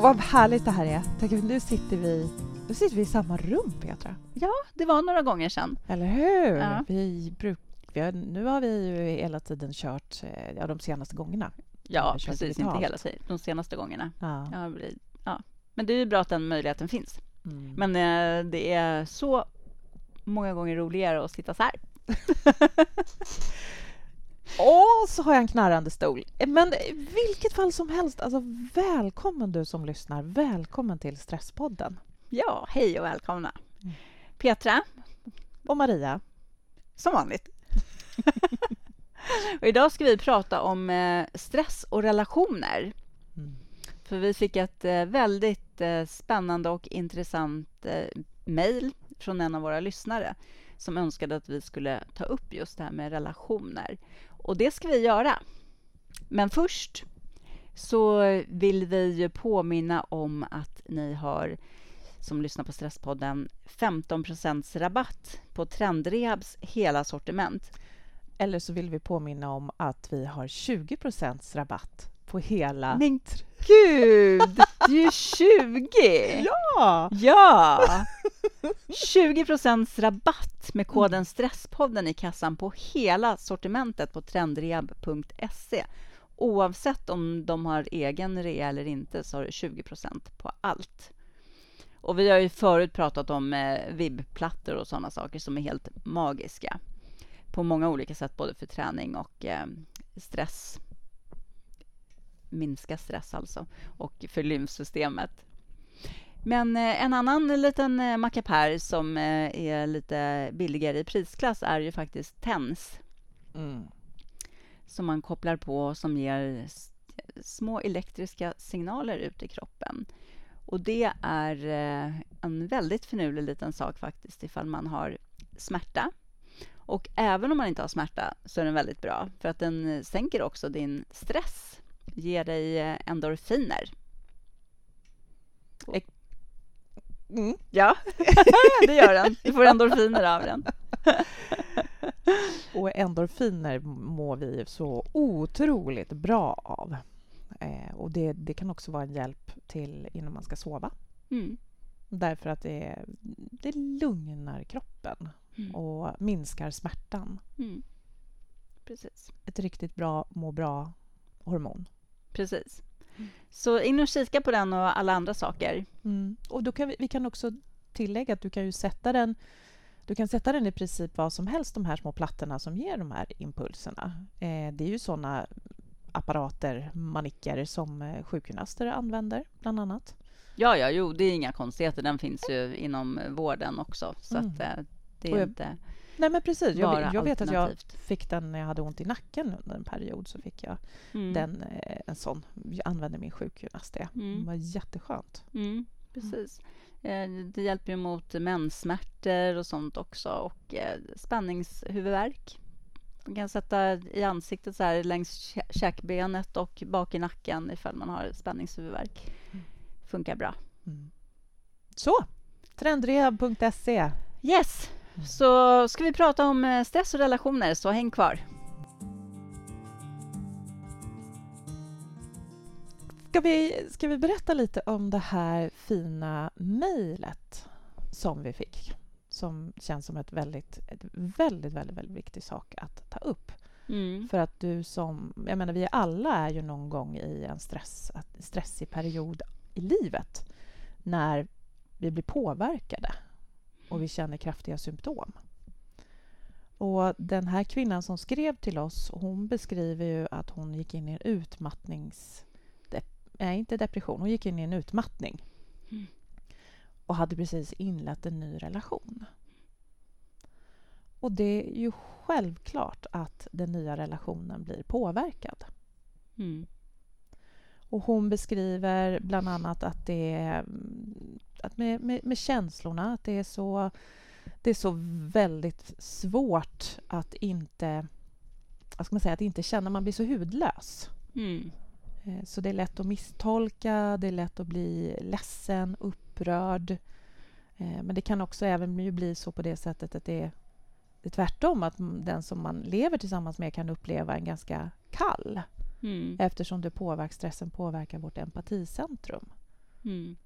Och vad härligt det här är. Tänk, nu, sitter vi, nu sitter vi i samma rum, Petra. Ja, det var några gånger sedan. Eller hur? Ja. Vi bruk, vi har, nu har vi ju hela tiden kört eh, ja, de senaste gångerna. Ja, precis. digitalt. Inte hela tiden. De senaste gångerna. Ja. Ja. Men det är ju bra att den möjligheten finns. Mm. Men eh, det är så många gånger roligare att sitta så här. Och så har jag en knarrande stol. Men i vilket fall som helst, alltså, välkommen du som lyssnar. Välkommen till Stresspodden. Ja, hej och välkomna. Mm. Petra, Och Maria. som vanligt. och idag ska vi prata om eh, stress och relationer. Mm. För vi fick ett eh, väldigt eh, spännande och intressant mejl från en av våra lyssnare som önskade att vi skulle ta upp just det här med relationer. Och det ska vi göra. Men först så vill vi påminna om att ni har som lyssnar på Stresspodden 15% rabatt på Trendrehabs hela sortiment. Eller så vill vi påminna om att vi har 20 rabatt på hela... Men gud! Det är ju 20! Ja! Ja! 20% rabatt med koden Stresspodden i kassan på hela sortimentet på trendrehab.se. Oavsett om de har egen rea eller inte så har du 20% på allt. Och vi har ju förut pratat om eh, vibbplattor och sådana saker som är helt magiska på många olika sätt, både för träning och eh, stress. Minska stress alltså, och för lymfsystemet. Men eh, en annan liten eh, mackapär som eh, är lite billigare i prisklass är ju faktiskt TENS Mm. som man kopplar på som ger små elektriska signaler ut i kroppen. Och det är en väldigt finurlig liten sak faktiskt ifall man har smärta. Och även om man inte har smärta så är den väldigt bra för att den sänker också din stress, ger dig endorfiner. Mm. Ja, det gör den. Du får endorfiner av den. Och endorfiner mår vi så otroligt bra av. Eh, och det, det kan också vara en hjälp till innan man ska sova. Mm. Därför att det, det lugnar kroppen Mm. och minskar smärtan. Mm. Precis. Ett riktigt bra må bra-hormon. Precis. Så in och kika på den och alla andra saker. Mm. Och då kan vi, vi kan också tillägga att du kan ju sätta den du kan sätta den i princip vad som helst, de här små plattorna som ger de här impulserna. Eh, det är ju såna apparater, manicker, som eh, sjukgymnaster använder, bland annat. Ja, ja, jo, det är inga konstigheter. Den finns ju inom vården också. Så Mm. att eh, det är inte... Nej, men precis. Jag, jag vet att jag fick den när jag hade ont i nacken under en period. Så fick jag Mm. den, eh, en sån. Jag använde min sjukgymnast det. Mm. Det var jätteskönt. Mm, precis. Eh, Det hjälper ju mot menssmärtor och sånt också och eh, spänningshuvudvärk. Man kan sätta i ansiktet så här längs kä- käkbenet och bak i nacken ifall man har spänningshuvudvärk. Mm. Funkar bra. Mm. Så! Trendrehab.se. Yes! Så ska vi prata om eh, stress och relationer, så häng kvar. Ska vi, ska vi berätta lite om det här fina mejlet som vi fick? Som känns som ett väldigt, ett väldigt, väldigt, väldigt viktig sak att ta upp. Mm. För att du som... Jag menar, vi alla är ju någon gång i en stress, stressig period i livet när vi blir påverkade och vi känner kraftiga symptom. Och den här kvinnan som skrev till oss, hon beskriver ju att hon gick in i en utmattnings... Nej, inte depression. Hon gick in i en utmattning. Mm. Och hade precis inlett en ny relation. Och det är ju självklart att den nya relationen blir påverkad. Mm. Och hon beskriver bland annat att det är att med, med, med känslorna, att det är så det är så väldigt svårt att inte vad ska man säga, att inte känna, man blir så hudlös. Mm. Eh, Så det är lätt att misstolka, det är lätt att bli ledsen, upprörd. Eh, Men det kan också även bli så på det sättet att det är, det är tvärtom, att den som man lever tillsammans med kan uppleva en ganska kall Mm. eftersom det påverkar, stressen påverkar vårt empaticentrum. Mm.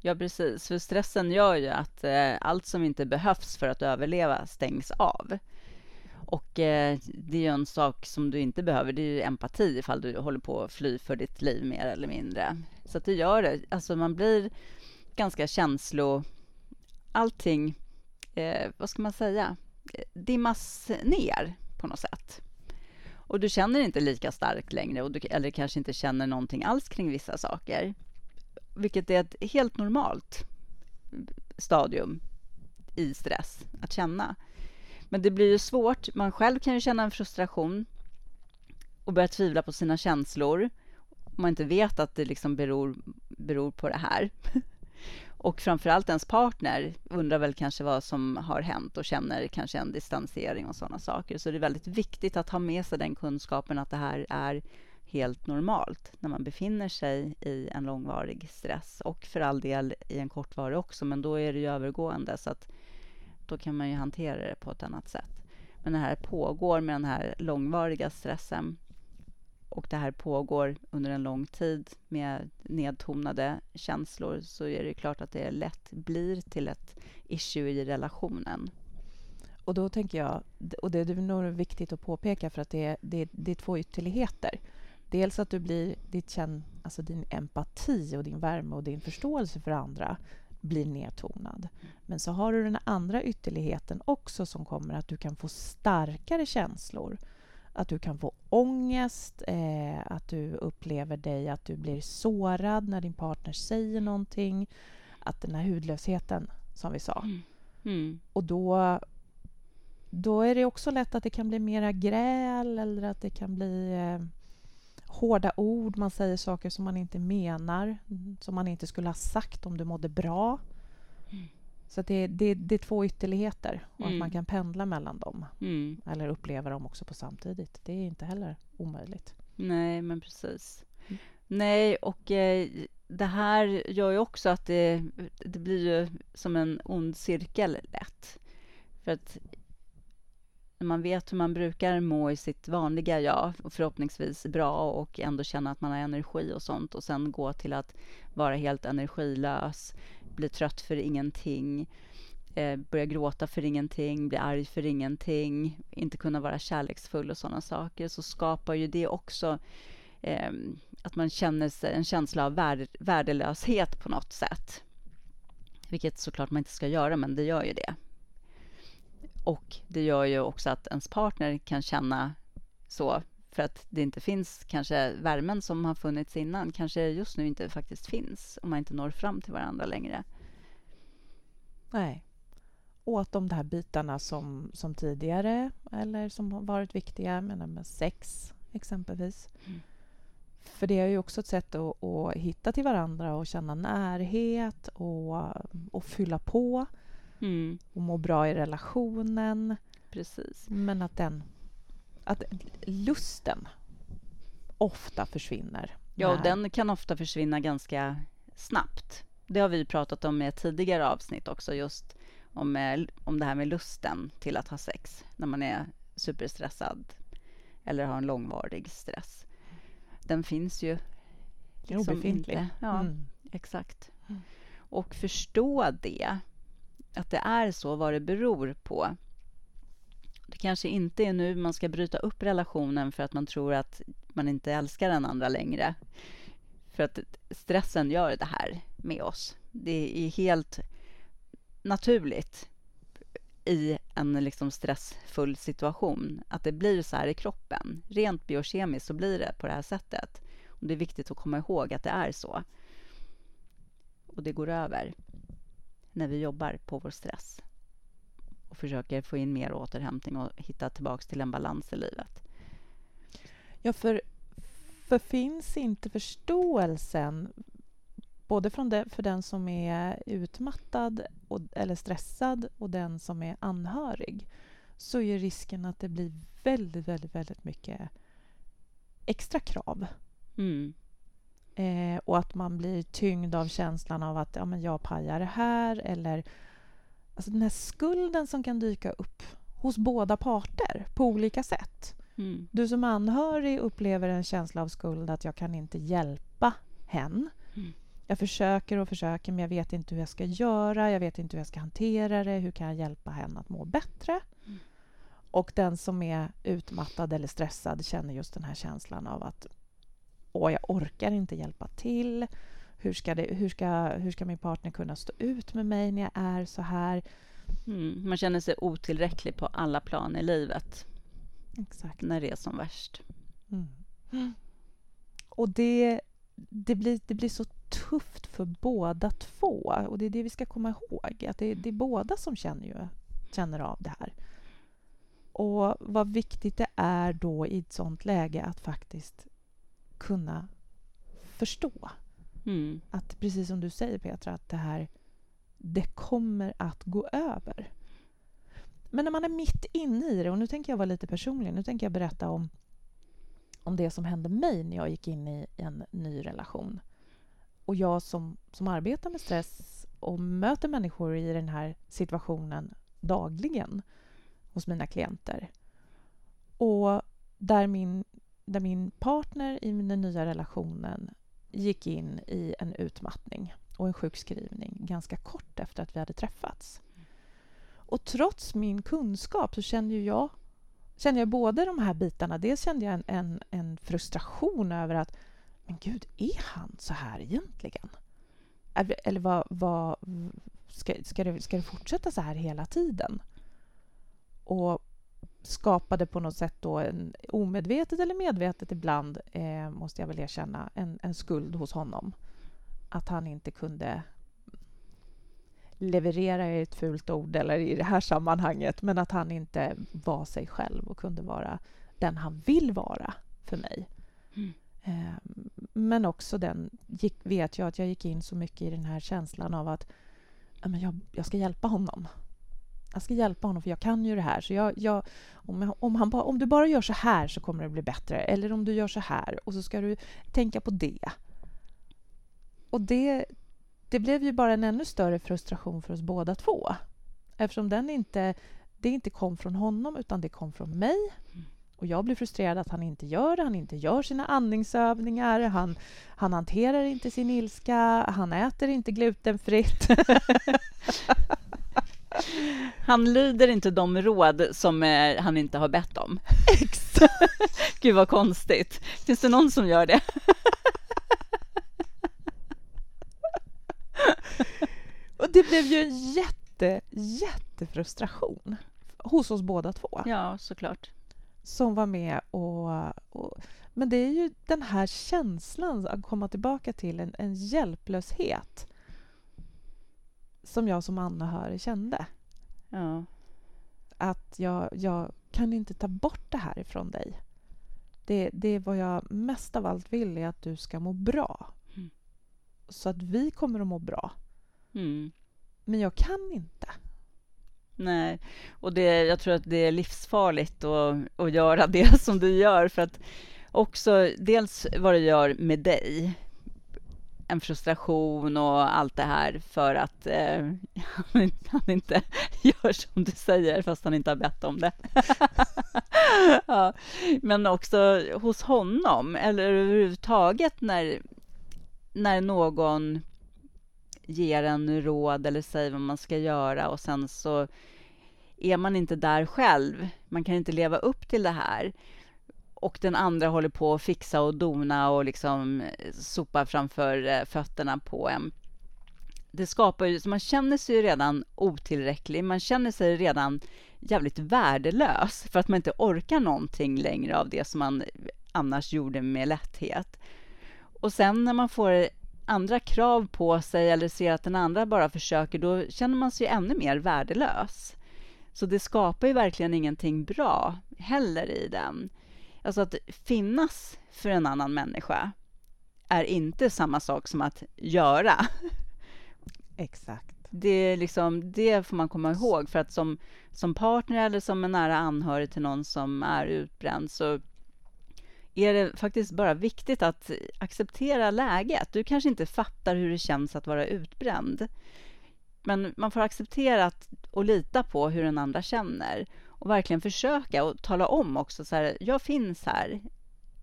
Ja, precis. För stressen gör ju att eh, allt som inte behövs för att överleva stängs av. Och eh, det är ju en sak som du inte behöver, det är ju empati ifall du håller på att fly för ditt liv mer eller mindre. Så att det gör det. Alltså man blir ganska känslo... Allting, eh, vad ska man säga, dimmas ner på något sätt. Och du känner inte lika starkt längre och du, eller kanske inte känner någonting alls kring vissa saker. Vilket är ett helt normalt stadium i stress att känna. Men det blir ju svårt. Man själv kan ju känna en frustration och börja tvivla på sina känslor om man inte vet att det liksom beror, beror på det här. Och framförallt ens partner undrar väl kanske vad som har hänt och känner kanske en distansering och sådana saker. Så det är väldigt viktigt att ha med sig den kunskapen att det här är helt normalt när man befinner sig i en långvarig stress och för all del i en kortvarig också, men då är det ju övergående så att då kan man ju hantera det på ett annat sätt. Men det här pågår med den här långvariga stressen och det här pågår under en lång tid med nedtonade känslor så är det klart att det lätt blir till ett issue i relationen. Och då tänker jag, och det är nog viktigt att påpeka för att det är, det, det är två ytterligheter. Dels att du blir, ditt känn, alltså din empati och din värme och din förståelse för andra blir nedtonad. Men så har du den andra ytterligheten också som kommer att du kan få starkare känslor. Att du kan få ångest, eh, att du upplever dig att du blir sårad när din partner säger någonting. Att den här hudlösheten, som vi sa. Mm. Mm. Och då, då är det också lätt att det kan bli mera gräl eller att det kan bli eh, hårda ord, man säger saker som man inte menar, som man inte skulle ha sagt om du mådde bra. Mm. Så det, det, det, är två ytterligheter och mm. att man kan pendla mellan dem. Mm. Eller uppleva dem också på samtidigt. Det är inte heller omöjligt. Nej, men precis. Mm. Nej, och eh, det här gör ju också att det, det blir ju som en ond cirkel lätt. För att när man vet hur man brukar må i sitt vanliga jag och förhoppningsvis bra och ändå känna att man har energi och sånt och sen gå till att vara helt energilös, bli trött för ingenting, eh, börja gråta för ingenting, bli arg för ingenting, inte kunna vara kärleksfull och sådana saker, så skapar ju det också eh, att man känner sig en känsla av värde, värdelöshet på något sätt. Vilket såklart man inte ska göra, men det gör ju det. Och det gör ju också att ens partner kan känna så för att det inte finns kanske värmen som har funnits innan kanske just nu inte faktiskt finns om man inte når fram till varandra längre. Nej. Och att de där bitarna som, som tidigare eller som har varit viktiga, menar med sex exempelvis. Mm. För det är ju också ett sätt att, att, hitta till varandra och känna närhet och, och fylla på. Mm. Och må bra i relationen. Precis. Men att den... Att lusten ofta försvinner. Ja, och den kan ofta försvinna ganska snabbt. Det har vi pratat om i ett tidigare avsnitt också, just om, eh, om det här med lusten till att ha sex när man är superstressad eller har en långvarig stress. Den finns ju liksom Obefintlig. Inte. Ja, mm. exakt. Mm. Och förstå det att det är så, vad det beror på. Det kanske inte är nu man ska bryta upp relationen för att man tror att man inte älskar den andra längre. För att stressen gör det här med oss. Det är helt naturligt i en liksom stressfull situation att det blir så här i kroppen. Rent biokemiskt så blir det på det här sättet. Och det är viktigt att komma ihåg att det är så. Och det går över när vi jobbar på vår stress och försöker få in mer återhämtning och hitta tillbaka till en balans i livet. Ja, för, för finns inte förståelsen både från det, för den som är utmattad och, eller stressad och den som är anhörig så är risken att det blir väldigt, väldigt, väldigt mycket extra krav. Mm. Eh, och att man blir tyngd av känslan av att ja, men jag pajar det här eller alltså den här skulden som kan dyka upp hos båda parter på olika sätt. Mm. Du som anhörig upplever en känsla av skuld att jag kan inte hjälpa hen. Mm. Jag försöker och försöker, men jag vet inte hur jag ska göra. Jag vet inte hur jag ska hantera det. Hur kan jag hjälpa henne att må bättre? Mm. Och den som är utmattad eller stressad känner just den här känslan av att åh, jag orkar inte hjälpa till. Hur ska, det, hur, ska, hur ska min partner kunna stå ut med mig när jag är så här? Mm, man känner sig otillräcklig på alla plan i livet. Exakt. När det är som värst. Mm. Och det, det, blir, det blir så tufft för båda två. Och det är det vi ska komma ihåg. Att det, det är båda som känner, ju, känner av det här. Och vad viktigt det är då i ett sånt läge att faktiskt kunna förstå. Mm. Att precis som du säger Petra, att det här det kommer att gå över. Men när man är mitt inne i det, och nu tänker jag vara lite personlig, nu tänker jag berätta om, om det som hände mig när jag gick in i en ny relation. Och jag som, som arbetar med stress och möter människor i den här situationen dagligen hos mina klienter. Och där min, där min partner i den nya relationen gick in i en utmattning och en sjukskrivning ganska kort efter att vi hade träffats. Och trots min kunskap så kände jag, kände jag både de här bitarna. Dels kände jag en, en, en frustration över att men gud, är han så här egentligen? Eller vad, vad, ska, ska, det, ska det fortsätta så här hela tiden? Och skapade på något sätt då en omedvetet eller medvetet ibland, eh, måste jag väl erkänna, en, en skuld hos honom. Att han inte kunde leverera är ett fult ord eller i det här sammanhanget, men att han inte var sig själv och kunde vara den han vill vara för mig. Mm. Eh, men också den, gick, vet jag att jag gick in så mycket i den här känslan av att jag, jag ska hjälpa honom. Jag ska hjälpa honom, för jag kan ju det här. Så jag, jag, om, om, han ba, om du bara gör så här så kommer det bli bättre. Eller om du gör så här och så ska du tänka på det. Och det, det blev ju bara en ännu större frustration för oss båda två. Eftersom den inte, det inte kom från honom, utan det kom från mig. Och jag blir frustrerad att han inte gör det. Han inte gör sina andningsövningar. Han, han hanterar inte sin ilska. Han äter inte glutenfritt. Han lyder inte de råd som eh, han inte har bett om. Exakt. Gud, vad konstigt. Finns det någon som gör det? Och det blev ju en jätte, jättefrustration hos oss båda två. Ja, såklart. Som var med och, och... men det är ju den här känslan att komma tillbaka till, en, en hjälplöshet som jag som anhörig kände. Ja. Att jag, jag kan inte ta bort det här ifrån dig. Det, det är vad jag mest av allt vill är att du ska må bra. Mm. Så att vi kommer att må bra. Mm. Men jag kan inte. Nej, och det, jag tror att det är livsfarligt att, att göra det som du gör. För att också dels vad det gör med dig en frustration och allt det här för att eh, han inte gör som du säger fast han inte har bett om det. ja. Men också hos honom, eller överhuvudtaget när, när någon ger en råd eller säger vad man ska göra och sen så är man inte där själv. Man kan inte leva upp till det här och den andra håller på att fixa och dona och liksom eh, sopa framför eh, fötterna på en. Det skapar ju, så man känner sig ju redan otillräcklig, man känner sig redan jävligt värdelös för att man inte orkar någonting längre av det som man annars gjorde med lätthet. Och sen när man får andra krav på sig eller ser att den andra bara försöker, då känner man sig ännu mer värdelös. Så det skapar ju verkligen ingenting bra heller i den. Alltså att finnas för en annan människa är inte samma sak som att göra. Exakt. Det, liksom, det får man komma ihåg, för att som, som partner eller som en nära anhörig till någon som är utbränd så är det faktiskt bara viktigt att acceptera läget. Du kanske inte fattar hur det känns att vara utbränd. Men man får acceptera att, och lita på hur den andra känner och verkligen försöka och tala om också så här, jag finns här.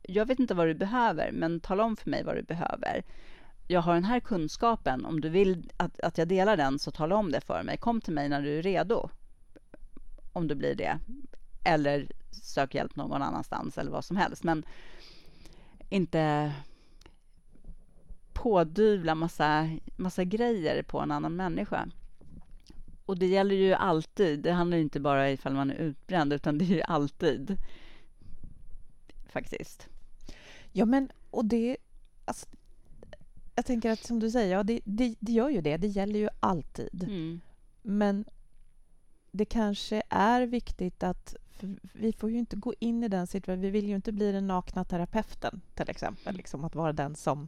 Jag vet inte vad du behöver, men tala om för mig vad du behöver. jag har den här kunskapen. Om du vill att, att jag delar den, så tala om det för mig. Kom till mig när du är redo, om du blir det. Eller sök hjälp någon annanstans eller vad som helst. Men inte pådyvla massa, massa grejer på en annan människa. Och det gäller ju alltid. Det handlar inte bara ifall man är utbränd, utan det är ju alltid. Faktiskt. Ja, men och det... Alltså, jag tänker att som du säger, ja, det, det, det gör ju det. Det gäller ju alltid. Mm. Men det kanske är viktigt att... vi får ju inte gå in i den situationen. Vi vill ju inte bli den nakna terapeuten, till exempel. Liksom att vara den som,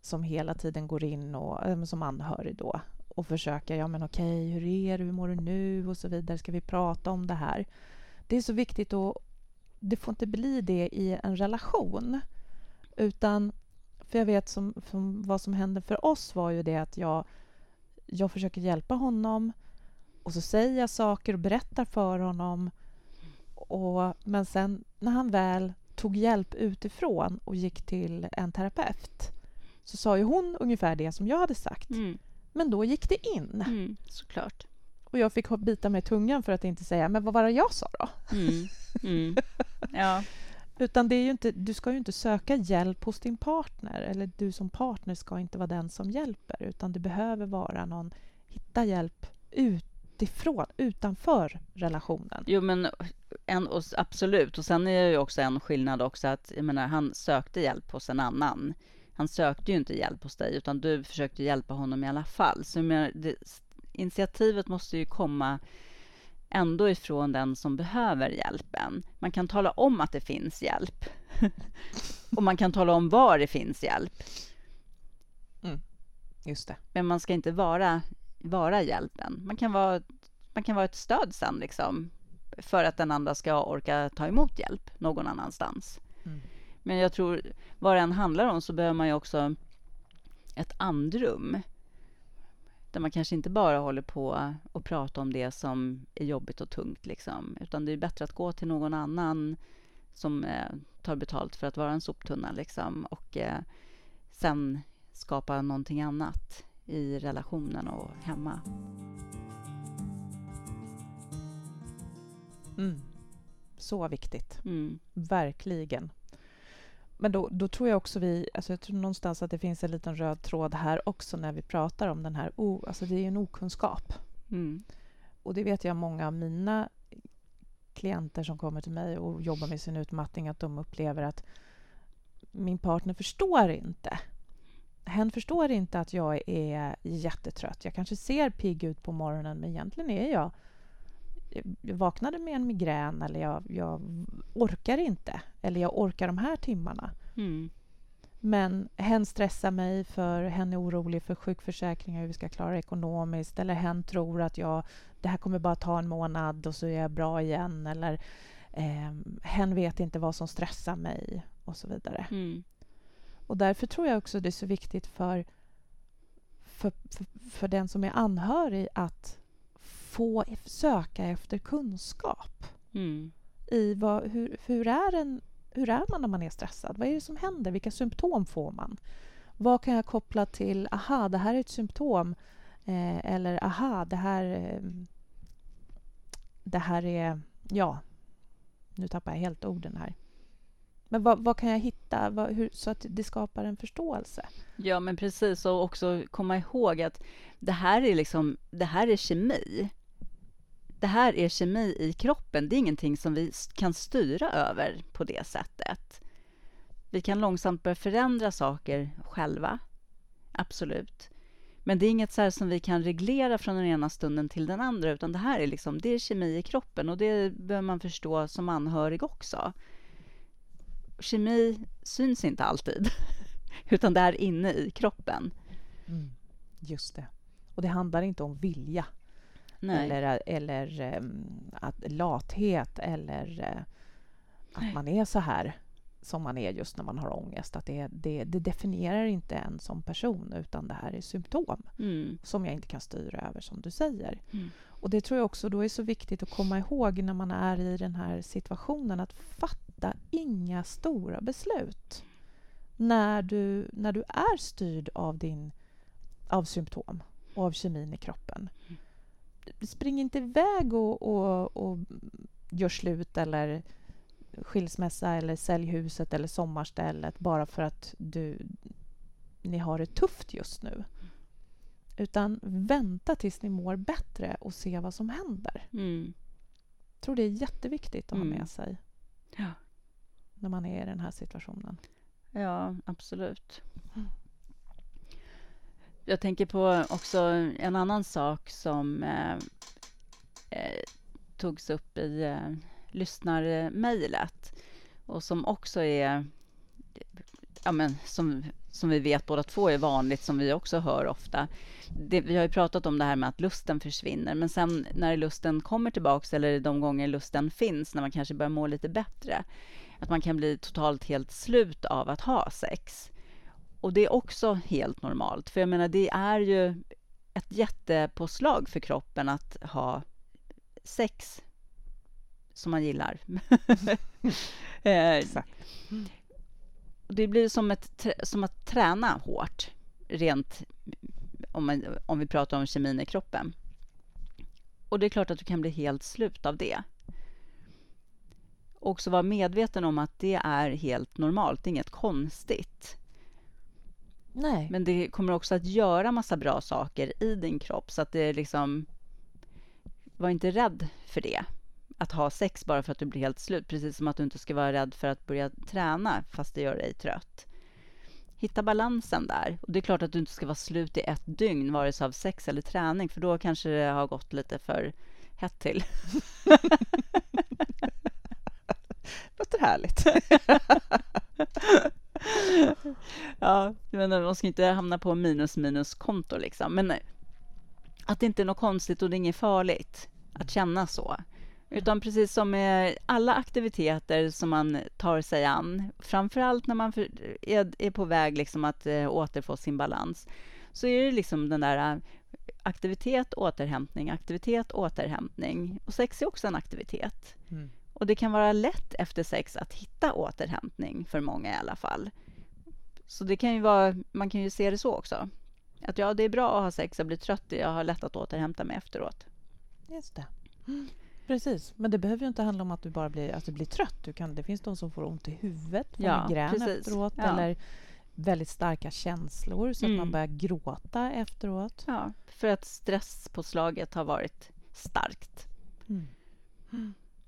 som hela tiden går in och som anhörig då och försöka ja men okej, hur är det, hur mår du nu och så vidare, ska vi prata om det här? Det är så viktigt att det får inte bli det i en relation, utan för jag vet som, som, vad som hände för oss var ju det att jag, jag försöker hjälpa honom och så säger jag saker och berättar för honom. Och, men sen när han väl tog hjälp utifrån och gick till en terapeut så sa ju hon ungefär det som jag hade sagt. Mm. Men då gick det in. Mm, såklart. Och jag fick bita mig i tungan för att inte säga men vad var det jag sa då? Mm. Mm. Ja. Utan det är ju inte, du ska ju inte söka hjälp hos din partner eller du som partner ska inte vara den som hjälper utan det behöver vara någon, hitta hjälp utifrån, utanför relationen. Jo men en, och absolut, och sen är det ju också en skillnad också att jag menar, han sökte hjälp hos en annan. Han sökte ju inte hjälp hos dig utan du försökte hjälpa honom i alla fall. Så menar, det, initiativet måste ju komma ändå ifrån den som behöver hjälpen. Man kan tala om att det finns hjälp. och man kan tala om var det finns hjälp. Mm. Just det. Men man ska inte vara, vara hjälpen. Man kan vara, man kan vara ett stöd sen, liksom, för att den andra ska orka ta emot hjälp någon annanstans. Mm. Men jag tror, vad det än handlar om, så behöver man ju också ett andrum där man kanske inte bara håller på och pratar om det som är jobbigt och tungt. Liksom. Utan det är bättre att gå till någon annan som eh, tar betalt för att vara en soptunna liksom, och eh, sen skapa någonting annat i relationen och hemma. Mm. Så viktigt. Mm. Verkligen. Men då, då, tror jag också vi... Alltså jag tror någonstans att det finns en liten röd tråd här också när vi pratar om den här... Oh, alltså det är en okunskap. Mm. Och det vet jag många av mina klienter som kommer till mig och jobbar med sin utmattning att de upplever att min partner förstår inte. Hen förstår inte att jag är jättetrött. Jag kanske ser pigg ut på morgonen men egentligen är jag jag vaknade med en migrän eller jag, jag orkar inte. Eller jag orkar de här timmarna. Mm. Men hen stressar mig för hen är orolig för sjukförsäkringen, hur vi ska klara det ekonomiskt. Eller hen tror att jag, det här kommer bara ta en månad och så är jag bra igen. Eller eh, hen vet inte vad som stressar mig och så vidare. Mm. Och därför tror jag också det är så viktigt för, för, för, för den som är anhörig att få söka efter kunskap mm. i vad, hur, hur, är en, hur är man när man är stressad? Vad är det som händer? Vilka symptom får man? Vad kan jag koppla till, aha, det här är ett symptom eh, eller aha, det här, eh, det här är, ja, nu tappar jag helt orden här. Men vad, vad kan jag hitta vad, hur, så att det skapar en förståelse? Ja, men precis. Och också komma ihåg att det här är, liksom, det här är kemi det här är kemi i kroppen. Det är ingenting som vi kan styra över på det sättet. Vi kan långsamt börja förändra saker själva, absolut. Men det är inget så som vi kan reglera från den ena stunden till den andra, utan det här är, liksom, det är kemi i kroppen och det behöver man förstå som anhörig också. Kemi syns inte alltid, utan det är inne i kroppen. Mm, just det. Och det handlar inte om vilja, Nej. eller, eller um, att, lathet eller uh, att Nej. man är så här som man är just när man har ångest. Att det, det, det definierar inte en som person utan det här är symptom mm. som jag inte kan styra över, som du säger. Mm. Och Det tror jag också då är så viktigt att komma ihåg när man är i den här situationen att fatta inga stora beslut. när du, när du är styrd av, din, av symptom och av kemin i kroppen. Spring inte iväg och, och, och gör slut eller skilsmässa eller sälj huset eller sommarstället bara för att du, ni har det tufft just nu. Utan vänta tills ni mår bättre och se vad som händer. Mm. Jag tror det är jätteviktigt att Mm. ha med sig Ja. när man är i den här situationen. Ja, absolut. Mm. Jag tänker på också en annan sak som eh, eh, togs upp i eh, lyssnarmejlet och som också är, ja men som, som vi vet båda två är vanligt, som vi också hör ofta. Det, vi har ju pratat om det här med att lusten försvinner, men sen när lusten kommer tillbaks eller de gånger lusten finns, när man kanske börjar må lite bättre, att man kan bli totalt helt slut av att ha sex. Och det är också helt normalt, för jag menar det är ju ett jättepåslag för kroppen att ha sex som man gillar. eh, det blir som, ett, som att träna hårt, rent om, man, om vi pratar om kemin i kroppen. Och det är klart att du kan bli helt slut av det. Och också vara medveten om att det är helt normalt, inget konstigt. Nej. Men det kommer också att göra massa bra saker i din kropp, så att det liksom... Var inte rädd för det. Att ha sex bara för att du blir helt slut, precis som att du inte ska vara rädd för att börja träna, fast det gör dig trött. Hitta balansen där. Och det är klart att du inte ska vara slut i ett dygn, vare sig av sex eller träning, för då kanske det har gått lite för hett till. låter härligt. ja, men man ska inte hamna på minus minus konto liksom. Men nej, att det inte är något konstigt och det är inget farligt att känna så. Utan precis som med alla aktiviteter som man tar sig an, framförallt när man är, på väg liksom att eh, återfå sin balans, så är det liksom den där eh, aktivitet, återhämtning, aktivitet, återhämtning. Och sex är också en aktivitet. Mm. Och det kan vara lätt efter sex att hitta återhämtning, för många i alla fall. Så det kan ju vara, man kan ju se det så också. Att ja, det är bra att ha sex, jag blir trött, jag har lätt att återhämta mig efteråt. Just det. Precis, men det behöver ju inte handla om att du bara blir, att du blir trött. Du kan, det finns de som får ont i huvudet, får Ja, migrän precis. efteråt Ja. eller väldigt starka känslor så att Mm. man börjar gråta efteråt. Ja, för att stresspåslaget har varit starkt.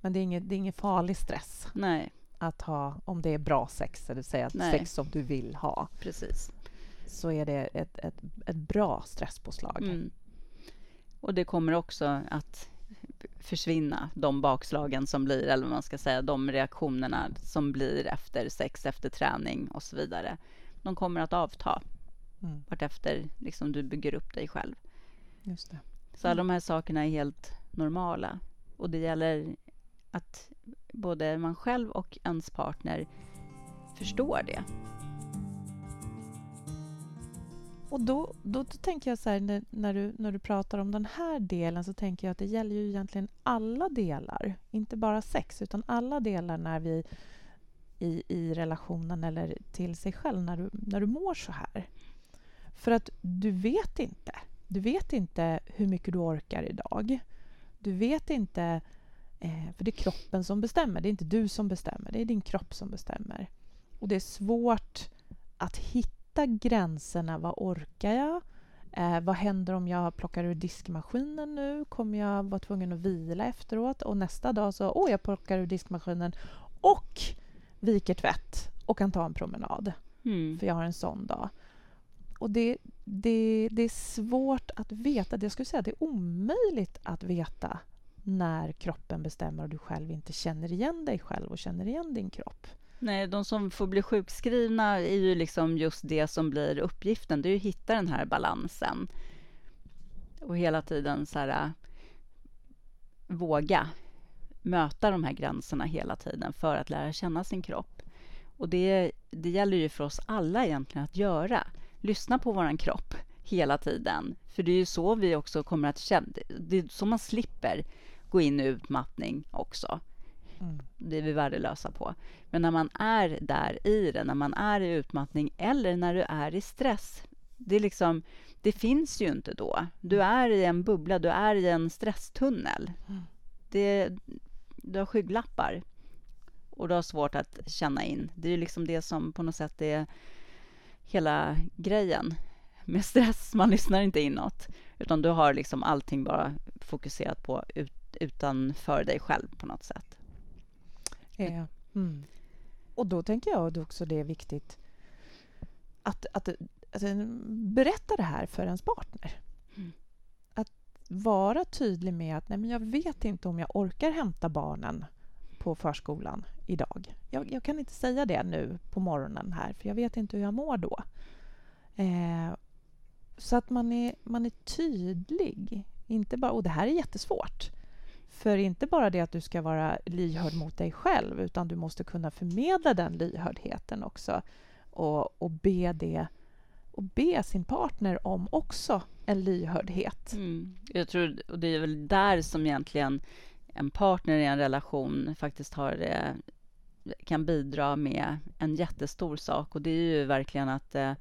Men det är, inget, det är ingen farlig stress Nej, att ha, om det är bra sex, det vill säga att Nej. sex som du vill ha, precis. så är det ett, ett, ett bra stresspåslag. Mm. Och det kommer också att försvinna, de bakslagen som blir, eller vad man ska säga, de reaktionerna som blir efter sex, efter träning och så vidare. De kommer att avta Mm, vartefter liksom du bygger upp dig själv. just det. Så alla de här sakerna är helt normala. Och det gäller att både man själv och ens partner förstår det. Och då, då, då tänker jag så här, när, när, du, när du pratar om den här delen så tänker jag att det gäller ju egentligen alla delar. Inte bara sex, utan alla delar när vi i, i relationen eller till sig själv när du, när du mår så här. För att du vet inte. Du vet inte hur mycket du orkar idag. Du vet inte, eh, för det är kroppen som bestämmer. Det är inte du som bestämmer, det är din kropp som bestämmer. Och det är svårt att hitta gränserna. Vad orkar jag? Eh, vad händer om jag plockar ur diskmaskinen nu? Kommer jag vara tvungen att vila efteråt? Och nästa dag så, åh, jag plockar ur diskmaskinen och viker tvätt och kan ta en promenad, Mm. för jag har en sån dag. Och det, det, det är svårt att veta. Jag skulle säga att det är omöjligt att veta när kroppen bestämmer och du själv inte känner igen dig själv och känner igen din kropp. Nej, de som får bli sjukskrivna är ju liksom just det som blir uppgiften. Det är ju att hitta den här balansen. Och hela tiden så här, våga möta de här gränserna hela tiden för att lära känna sin kropp. Och det, det gäller ju för oss alla egentligen att göra. Lyssna på vår kropp hela tiden. För det är ju så vi också kommer att känna, det är så man slipper gå in i utmattning också. Mm. Det är vi värdelösa på. Men när man är där i det, när man är i utmattning eller när du är i stress, det, är liksom, det finns ju inte då. Du är i en bubbla, du är i en stresstunnel. Mm. Det, du har skygglappar och du har svårt att känna in. Det är liksom det som på något sätt är hela grejen med stress. Man lyssnar inte inåt, utan du har liksom allting bara fokuserat på ut, utanför dig själv på något sätt. Ja. Mm. Och då tänker jag också det är viktigt att, att, att berätta det här för ens partner. Mm. Att vara tydlig med att nej, men jag vet inte om jag orkar hämta barnen på förskolan idag. Jag, jag, kan inte säga det nu på morgonen här, för jag vet inte hur jag mår då. Eh, så att man är, man är tydlig. Inte bara, och det här är jättesvårt. För inte bara det att du ska vara lyhörd mot dig själv utan du måste kunna förmedla den lyhördheten också och, och be det och be sin partner om också en lyhördhet. Mm. Jag tror, och det är väl där som egentligen en partner i en relation faktiskt har det, kan bidra med en jättestor sak och det är ju verkligen att eh,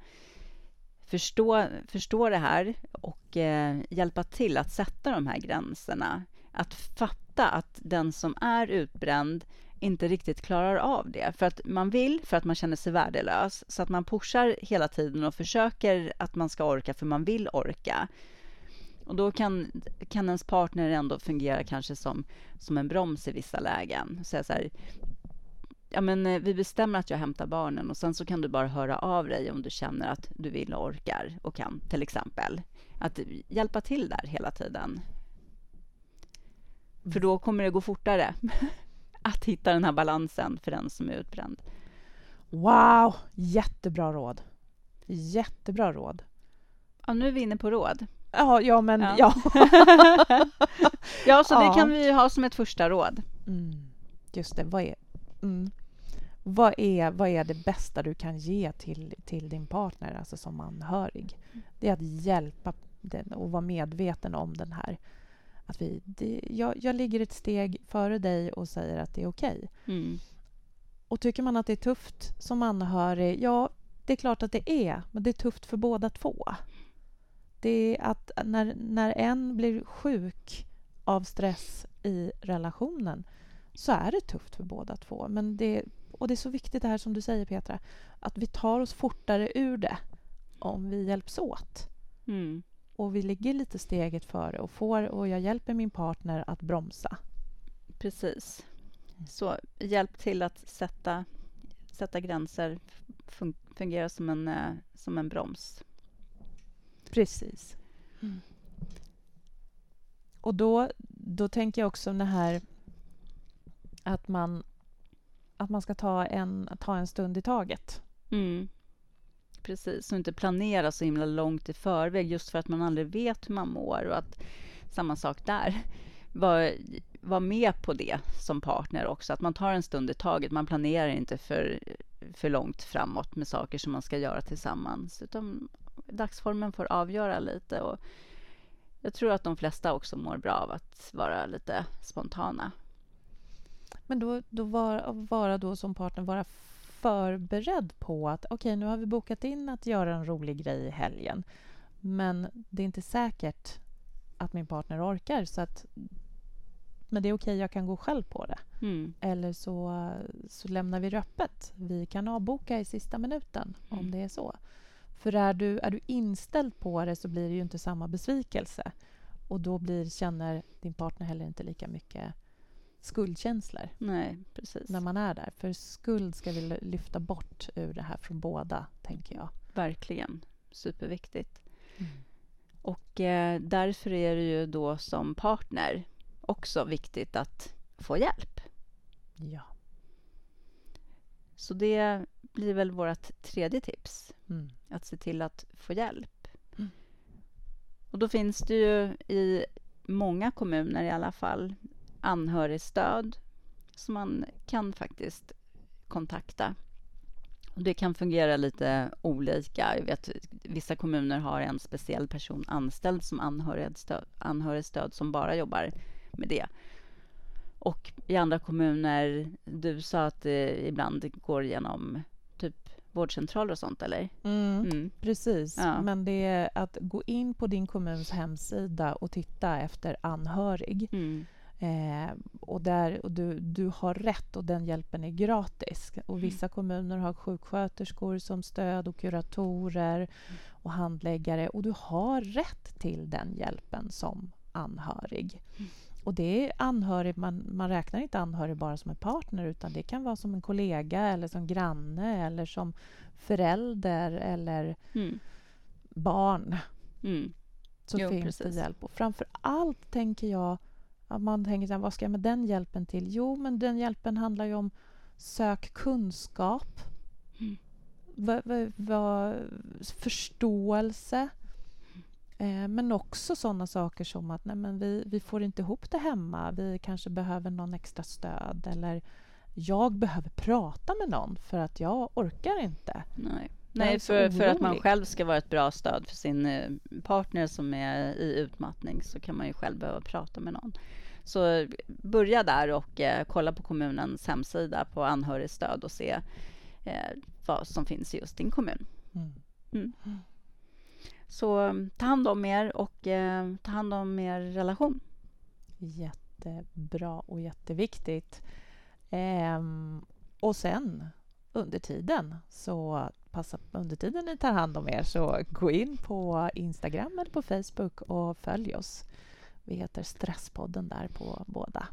förstå, förstå det här och eh, hjälpa till att sätta de här gränserna. Att fatta att den som är utbränd inte riktigt klarar av det. För att man vill, för att man känner sig värdelös. Så att man pushar hela tiden och försöker att man ska orka, för man vill orka. Och då kan, kan ens partner ändå fungera kanske som, som en broms i vissa lägen. Säga så här, ja, men eh, vi bestämmer att jag hämtar barnen och sen så kan du bara höra av dig om du känner att du vill och orkar och kan, till exempel. Att hjälpa till där hela tiden. För då kommer det gå fortare att hitta den här balansen för den som är utbränd. Wow! Jättebra råd. Jättebra råd. Ja, nu är vi inne på råd. Ja, ja men ja. Ja, ja så ja. det kan vi ha som ett första råd. Mm. Just det. Vad är, mm. Vad, är, vad är det bästa du kan ge till, till din partner, alltså som anhörig? Det är att hjälpa den och vara medveten om den här att vi, det, jag, jag ligger ett steg före dig och säger att det är okej. Okay. Mm. Och tycker man att det är tufft som anhörig, ja, det är klart att det är, men det är tufft för båda två. Det är att när, när en blir sjuk av stress i relationen så är det tufft för båda två. Men det, och det är så viktigt det här som du säger Petra, att vi tar oss fortare ur det om vi hjälps åt. Mm och vi ligger lite steget före och, får, och jag hjälper min partner att bromsa. Precis. Så hjälp till att sätta, sätta gränser, fun fungera som en, eh, som en broms. Precis. Mm. Och då, då tänker jag också det här att man, att man ska ta en, ta en stund i taget. Mm. Precis, och inte planera så himla långt i förväg just för att man aldrig vet hur man mår. Och att, samma sak där. Var, var med på det som partner också, att man tar en stund i taget. Man planerar inte för, för långt framåt med saker som man ska göra tillsammans. Utan dagsformen får avgöra lite. Och jag tror att de flesta också mår bra av att vara lite spontana. Men då, då vara, vara då som partner, vara förberedd på att okej, okay, nu har vi bokat in att göra en rolig grej i helgen. Men det är inte säkert att min partner orkar. Så att, men det är okej, okay, jag kan gå själv på det. Mm. Eller så, så lämnar vi det öppet. Vi kan avboka i sista minuten mm. om det är så. För är du, är du inställd på det så blir det ju inte samma besvikelse. Och då blir, känner din partner heller inte lika mycket skuldkänslor. Nej, precis. När man är där. För skuld ska vi lyfta bort ur det här från båda, tänker jag. Verkligen. Superviktigt. Mm. Och eh, därför är det ju då som partner också viktigt att få hjälp. Ja. Så det blir väl vårt tredje tips. Mm. Att se till att få hjälp. Mm. Och då finns det ju i många kommuner i alla fall anhörigstöd som man kan faktiskt kontakta. Och det kan fungera lite olika. Jag vet, vissa kommuner har en speciell person anställd som anhörigstöd, anhörigstöd som bara jobbar med det. Och i andra kommuner, du sa att det ibland går genom typ vårdcentraler och sånt, eller? Mm, mm. Precis, ja. men det är att gå in på din kommuns hemsida och titta efter anhörig. Mm. Eh, och där, och du, du har rätt och den hjälpen är gratis. Och mm. Vissa kommuner har sjuksköterskor som stöd och kuratorer mm. och handläggare och du har rätt till den hjälpen som anhörig. Mm. Och det är anhörig, man, man räknar inte anhörig bara som en partner utan det kan vara som en kollega eller som granne eller som förälder eller mm. barn. Mm. Så jo, finns precis. det hjälp. Och framför allt tänker jag att man tänker så här, vad ska jag med den hjälpen till? Jo, men den hjälpen handlar ju om sök kunskap. Mm. Va, va, va, förståelse. Eh, men också sådana saker som att nej, men vi, vi får inte ihop det hemma. Vi kanske behöver någon extra stöd. Eller jag behöver prata med någon för att jag orkar inte. Nej. Nej, för, för att man själv ska vara ett bra stöd för sin eh, partner som är i utmattning så kan man ju själv behöva prata med någon. Så börja där och eh, kolla på kommunens hemsida på anhörigstöd och se eh, vad som finns i just din kommun. Mm. Mm. Så ta hand om er och eh, ta hand om er relation. Jättebra och jätteviktigt. Ehm, och sen under tiden så passa under tiden ni tar hand om er så gå in på Instagram eller på Facebook och följ oss. Vi heter Stresspodden där på båda.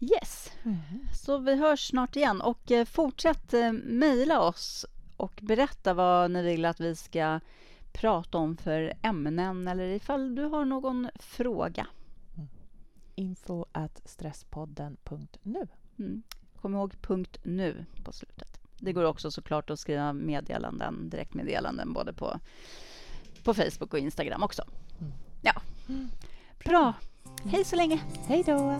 Yes, mm. så vi hörs snart igen och eh, fortsätt eh, mejla oss och berätta vad ni vill att vi ska prata om för ämnen eller ifall du har någon fråga. Mm. Info at stresspodden.nu. Mm. Kom ihåg punkt .nu på slutet. Det går också såklart att skriva meddelanden, direktmeddelanden både på, på Facebook och Instagram också. Mm. Ja. Bra. Hej så länge. Hej då.